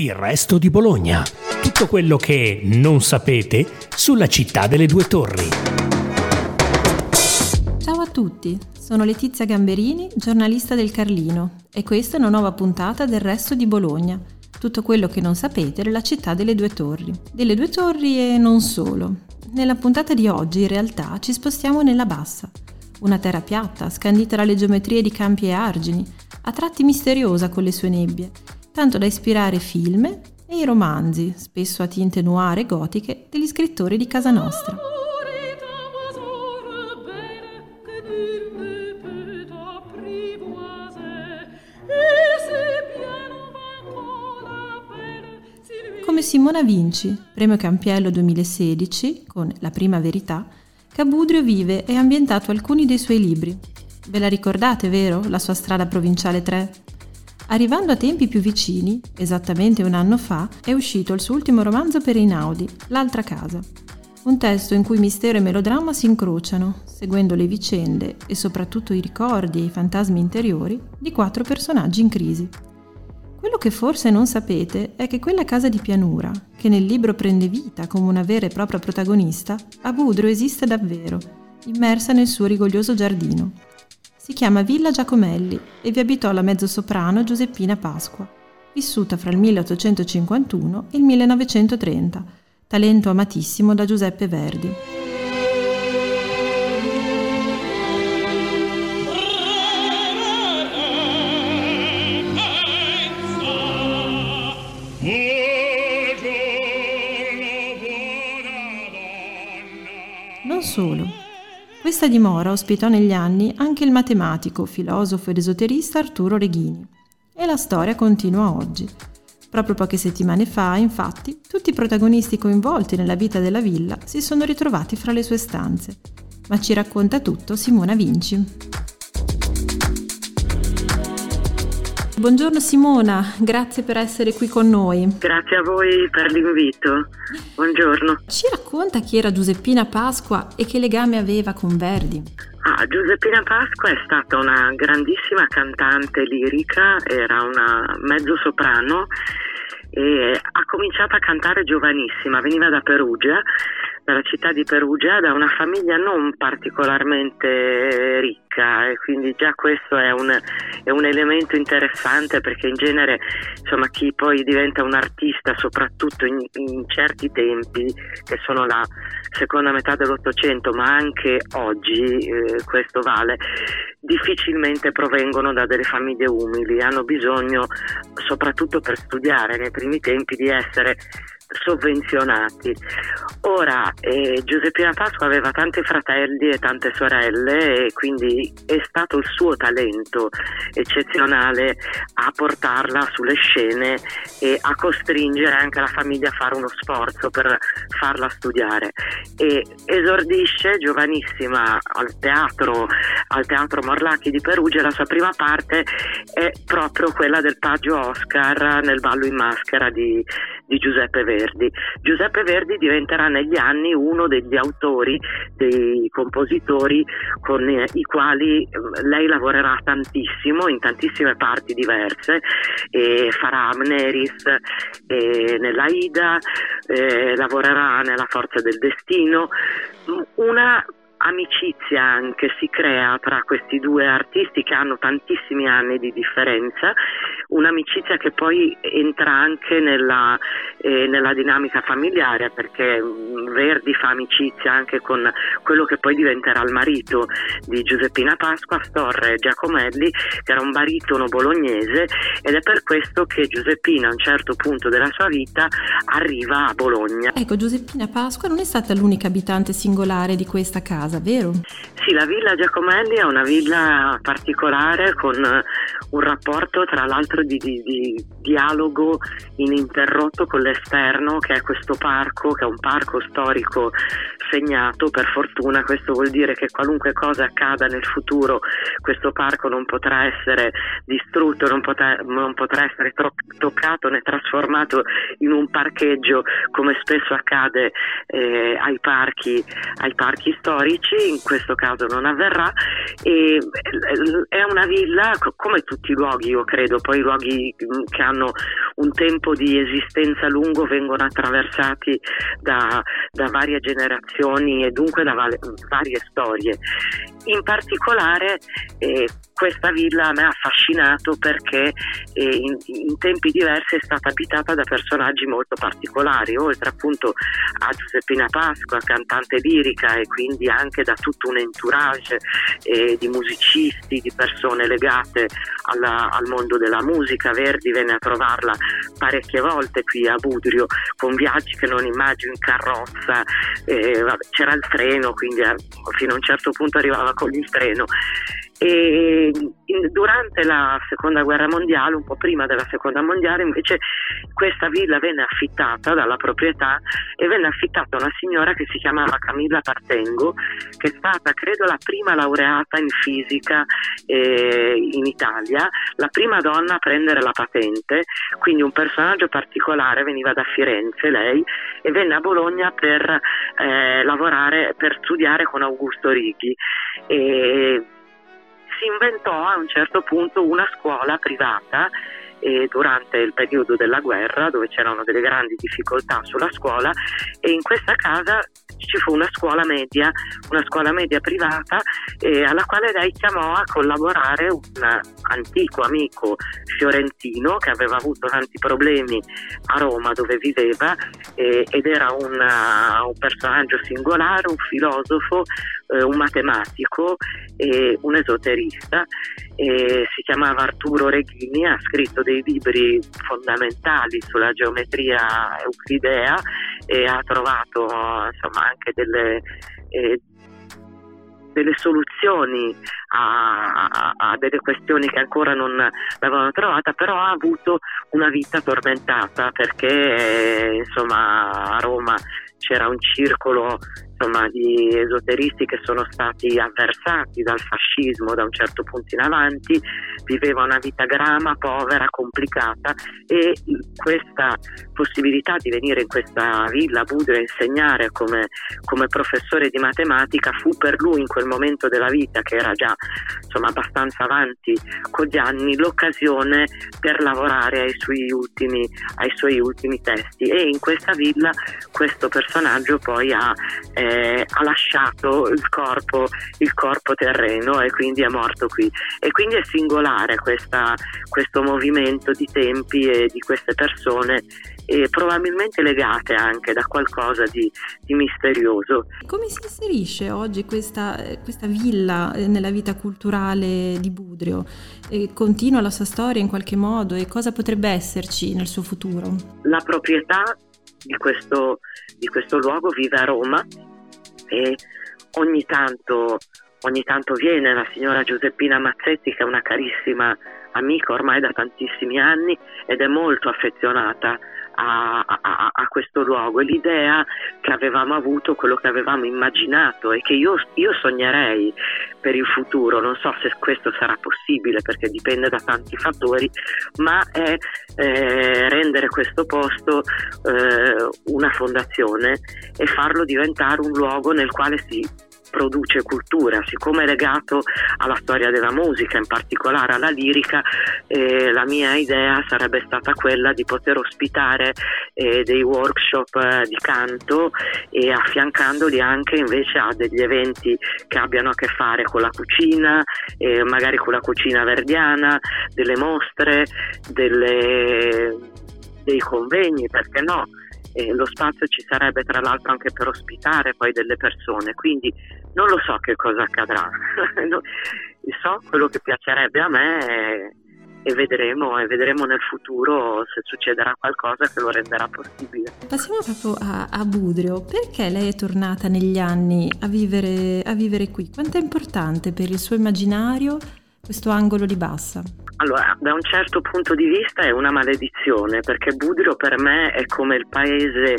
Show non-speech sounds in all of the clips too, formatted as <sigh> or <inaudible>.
Il resto di Bologna. Tutto quello che non sapete sulla città delle due torri. Ciao a tutti, sono Letizia Gamberini, giornalista del Carlino e questa è una nuova puntata del resto di Bologna. Tutto quello che non sapete della città delle due torri. Delle due torri e non solo. Nella puntata di oggi in realtà ci spostiamo nella bassa. Una terra piatta, scandita dalle geometrie di campi e argini, a tratti misteriosa con le sue nebbie tanto da ispirare film e i romanzi, spesso a tinte noir e gotiche, degli scrittori di casa nostra. Come Simona Vinci, premio Campiello 2016, con La prima verità, Cabudrio vive e ha ambientato alcuni dei suoi libri. Ve la ricordate, vero? La sua strada provinciale 3? Arrivando a tempi più vicini, esattamente un anno fa, è uscito il suo ultimo romanzo per Einaudi, L'altra casa. Un testo in cui mistero e melodramma si incrociano, seguendo le vicende e soprattutto i ricordi e i fantasmi interiori di quattro personaggi in crisi. Quello che forse non sapete è che quella casa di pianura, che nel libro prende vita come una vera e propria protagonista, a Budro esiste davvero, immersa nel suo rigoglioso giardino. Si chiama Villa Giacomelli e vi abitò la mezzosoprano Giuseppina Pasqua, vissuta fra il 1851 e il 1930, talento amatissimo da Giuseppe Verdi. Non solo. Questa dimora ospitò negli anni anche il matematico, filosofo ed esoterista Arturo Reghini. E la storia continua oggi. Proprio poche settimane fa, infatti, tutti i protagonisti coinvolti nella vita della villa si sono ritrovati fra le sue stanze. Ma ci racconta tutto Simona Vinci. Buongiorno Simona, grazie per essere qui con noi. Grazie a voi per l'invito. Buongiorno. Ci racconta chi era Giuseppina Pasqua e che legame aveva con Verdi? Ah, Giuseppina Pasqua è stata una grandissima cantante lirica, era una mezzo soprano e ha cominciato a cantare giovanissima, veniva da Perugia dalla città di Perugia da una famiglia non particolarmente ricca e quindi già questo è un, è un elemento interessante perché in genere insomma, chi poi diventa un artista soprattutto in, in certi tempi che sono la seconda metà dell'Ottocento ma anche oggi eh, questo vale difficilmente provengono da delle famiglie umili. Hanno bisogno soprattutto per studiare nei primi tempi di essere sovvenzionati. Ora eh, Giuseppina Pasqua aveva tanti fratelli e tante sorelle e quindi è stato il suo talento eccezionale a portarla sulle scene e a costringere anche la famiglia a fare uno sforzo per farla studiare. E esordisce giovanissima al teatro, al teatro Morlacchi di Perugia, la sua prima parte è proprio quella del Paggio Oscar nel ballo in maschera di, di Giuseppe Verdi. Giuseppe Verdi diventerà negli anni uno degli autori, dei compositori con i quali eh, lei lavorerà tantissimo in tantissime parti diverse, farà Amneris nella Ida, eh, lavorerà nella Forza del Destino, una amicizia anche si crea tra questi due artisti che hanno tantissimi anni di differenza, un'amicizia che poi entra anche nella, eh, nella dinamica familiare perché mm, Verdi fa amicizia anche con quello che poi diventerà il marito di Giuseppina Pasqua, Storre Giacomelli, che era un baritono bolognese ed è per questo che Giuseppina a un certo punto della sua vita arriva a Bologna. Ecco, Giuseppina Pasqua non è stata l'unica abitante singolare di questa casa casa, vero? Sì, la villa Giacomelli è una villa particolare con un rapporto tra l'altro di, di, di, dialogo ininterrotto con l'esterno che è questo parco, che è un parco storico segnato per fortuna, questo vuol dire che qualunque cosa accada nel futuro questo parco non potrà essere distrutto, non potrà, non potrà essere tro- toccato né trasformato in un parcheggio come spesso accade eh, ai, parchi, ai parchi storici 2016, in questo caso non avverrà, e è una villa come tutti i luoghi, io credo, poi i luoghi mm, che hanno un tempo di esistenza lungo vengono attraversati da, da varie generazioni e dunque da varie storie. In particolare eh, questa villa a me ha affascinato perché eh, in, in, tempi diversi è stata abitata da personaggi molto particolari, oltre appunto a Giuseppina Pasqua, cantante lirica e quindi anche da tutto un entourage eh, di musicisti, di persone legate alla, al mondo della musica. Verdi venne a trovarla parecchie volte qui a Budrio con viaggi che non immagino in carrozza, eh, c'era il treno, quindi fino a un certo punto arrivava con il treno e durante la seconda guerra mondiale, un po' prima della seconda mondiale, invece questa villa venne affittata dalla proprietà e venne affittata a una signora che si chiamava Camilla Partengo, che è stata credo la prima laureata in fisica eh, in Italia, la prima donna a prendere la patente, quindi un personaggio particolare, veniva da Firenze lei e venne a Bologna per eh, lavorare, per studiare con Augusto Righi. E, si inventò a un certo punto una scuola privata eh, durante il periodo della guerra dove c'erano delle grandi difficoltà sulla scuola e in questa casa ci fu una scuola media, una scuola media privata eh, alla quale lei chiamò a collaborare un antico amico fiorentino che aveva avuto tanti problemi a Roma dove viveva eh, ed era una, un personaggio singolare, un filosofo, eh, un matematico e un esoterista. Si chiamava Arturo Reghini, ha scritto dei libri fondamentali sulla geometria euclidea e ha trovato insomma, anche delle, eh, delle soluzioni a, a, a, delle questioni che ancora non l'avevano trovata, però ha avuto una vita tormentata perché eh, insomma a Roma c'era un circolo insomma, di esoteristi che sono stati avversati dal fascismo da un certo punto in avanti, viveva una vita grama, povera, complicata e questa possibilità di venire in questa villa a Budrio a insegnare come, come, professore di matematica fu per lui in quel momento della vita, che era già insomma, abbastanza avanti con gli anni, l'occasione per lavorare ai suoi ultimi, ai suoi ultimi testi. E in questa villa questo personaggio poi ha eh, eh, ha lasciato il corpo, il corpo, terreno e quindi è morto qui. E quindi è singolare questa, questo movimento di tempi e di queste persone e probabilmente legate anche da qualcosa di, di misterioso. Come si inserisce oggi questa, questa, villa eh, nella vita culturale di Budrio? E continua la sua storia in qualche modo e cosa potrebbe esserci nel suo futuro? La proprietà di questo, di questo luogo vive a Roma e ogni tanto, ogni tanto viene la signora Giuseppina Mazzetti che è una carissima amica ormai da tantissimi anni ed è molto affezionata a, a, a, questo luogo. E l'idea che avevamo avuto, quello che avevamo immaginato e che io, io, sognerei per il futuro, non so se questo sarà possibile perché dipende da tanti fattori, ma è eh, rendere questo posto eh, una fondazione e farlo diventare un luogo nel quale si produce cultura, siccome è legato alla storia della musica, in particolare alla lirica, eh, la mia idea sarebbe stata quella di poter ospitare eh, dei workshop eh, di canto e affiancandoli anche invece a degli eventi che abbiano a che fare con la cucina, magari con la cucina verdiana, delle mostre, delle, dei convegni, perché no? Eh, lo spazio ci sarebbe tra l'altro anche per ospitare poi delle persone, quindi non lo so che cosa accadrà, <laughs> so quello che piacerebbe a me e, e, vedremo, e vedremo nel futuro se succederà qualcosa che lo renderà possibile. Passiamo proprio a, a Budrio, perché lei è tornata negli anni a vivere, a vivere qui? Quanto è importante per il suo immaginario questo angolo di bassa? Allora, da un certo punto di vista è una maledizione, perché Budrio per me è come il paese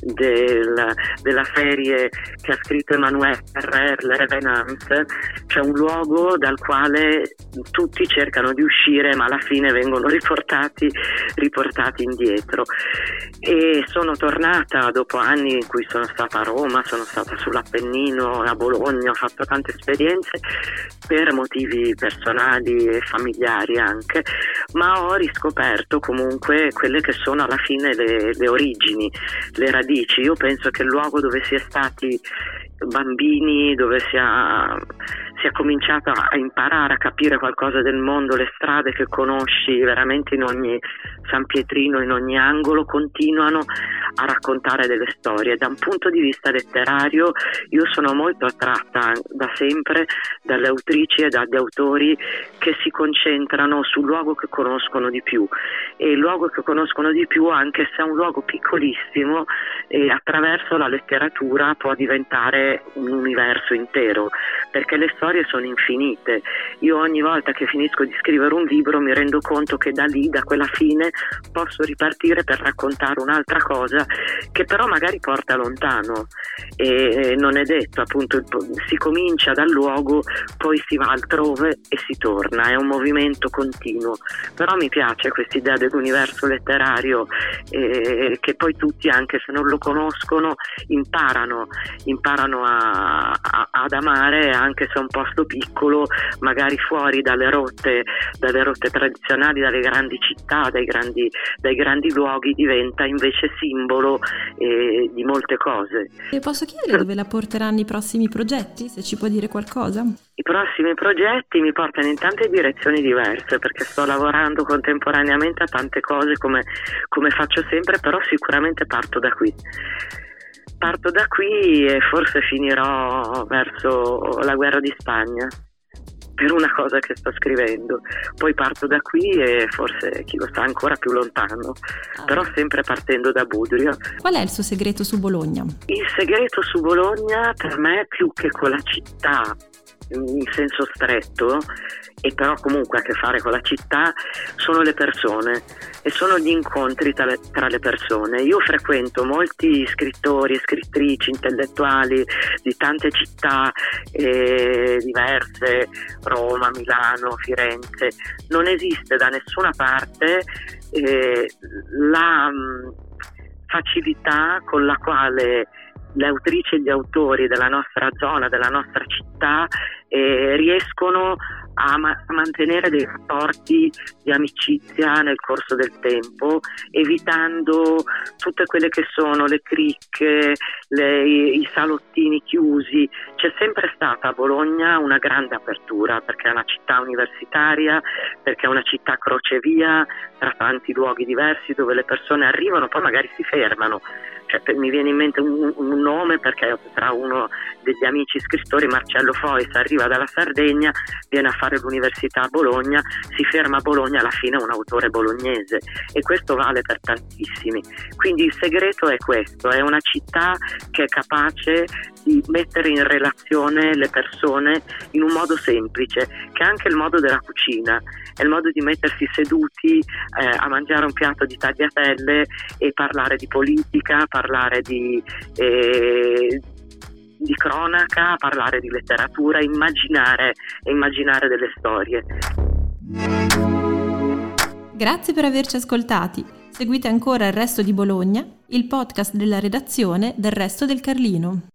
del, della serie che ha scritto Emmanuel Ferrer, Le Revenant, cioè un luogo dal quale tutti cercano di uscire ma alla fine vengono <laughs> riportati, riportati indietro. E sono tornata dopo anni in cui sono stata a Roma, sono stata sull'Appennino, a Bologna, ho fatto tante esperienze per motivi personali e familiari anche, ma ho riscoperto comunque quelle che sono alla fine le, le origini, le radici. Io penso che il luogo dove si è stati bambini, dove si è, si è cominciato a imparare a capire qualcosa del mondo, le strade che conosci veramente in ogni San Pietrino, in ogni angolo, continuano a raccontare delle storie. Da un punto di vista letterario io sono molto attratta da sempre dalle autrici e dagli autori che si concentrano sul luogo che conoscono di più e il luogo che conoscono di più anche se è un luogo piccolissimo e attraverso la letteratura può diventare un universo intero perché le storie sono infinite. Io ogni volta che finisco di scrivere un libro mi rendo conto che da lì, da quella fine, posso ripartire per raccontare un'altra cosa che però magari porta lontano e non è detto, appunto si comincia dal luogo, poi si va altrove e si torna, è un movimento continuo. Però mi piace questa idea dell'universo letterario eh, che poi tutti, anche se non lo conoscono, imparano, imparano a, a, ad amare anche se è un posto piccolo, magari fuori dalle rotte, dalle rotte tradizionali, dalle grandi città, dai grandi, dai grandi luoghi, diventa invece simbolo eh, di molte cose. E posso chiedere dove la porteranno i prossimi progetti, se ci può dire qualcosa? I prossimi progetti mi portano in tante direzioni diverse perché sto lavorando contemporaneamente a tante cose come, come faccio sempre, però sicuramente parto da qui parto da qui e forse finirò verso la guerra di Spagna per una cosa che sto scrivendo. Poi parto da qui e forse chi lo sa ancora più lontano, ah. però sempre partendo da Budrio. Qual è il suo segreto su Bologna? Il segreto su Bologna per me più che con la città in senso stretto e però comunque a che fare con la città sono le persone e sono gli incontri tra le, tra le persone. Io frequento molti scrittori e scrittrici intellettuali di tante città eh, diverse, Roma, Milano, Firenze. Non esiste da nessuna parte eh, la mh, mm, facilità con la quale le autrici e gli autori della nostra zona, della nostra città, eh, riescono a, ma- a, mantenere dei rapporti di amicizia nel corso del tempo, evitando tutte quelle che sono le cricche, le, i, salottini chiusi. C'è sempre stata a Bologna una grande apertura perché è una città universitaria, perché è una città crocevia tra tanti luoghi diversi dove le persone arrivano, poi magari si fermano cioè, mi viene in mente un, un, nome perché tra uno degli amici scrittori, Marcello Fois, arriva dalla Sardegna, viene a fare l'università a Bologna, si ferma a Bologna, alla fine è un autore bolognese e questo vale per tantissimi. Quindi il segreto è questo, è una città che è capace di mettere in relazione le persone in un modo semplice, che è anche il modo della cucina, è il modo di mettersi seduti eh, a mangiare un piatto di tagliatelle e parlare di politica, parlare di, eh, di cronaca, parlare di letteratura, immaginare, immaginare delle storie. Grazie per averci ascoltati. Seguite ancora il resto di Bologna, il podcast della redazione del resto del Carlino.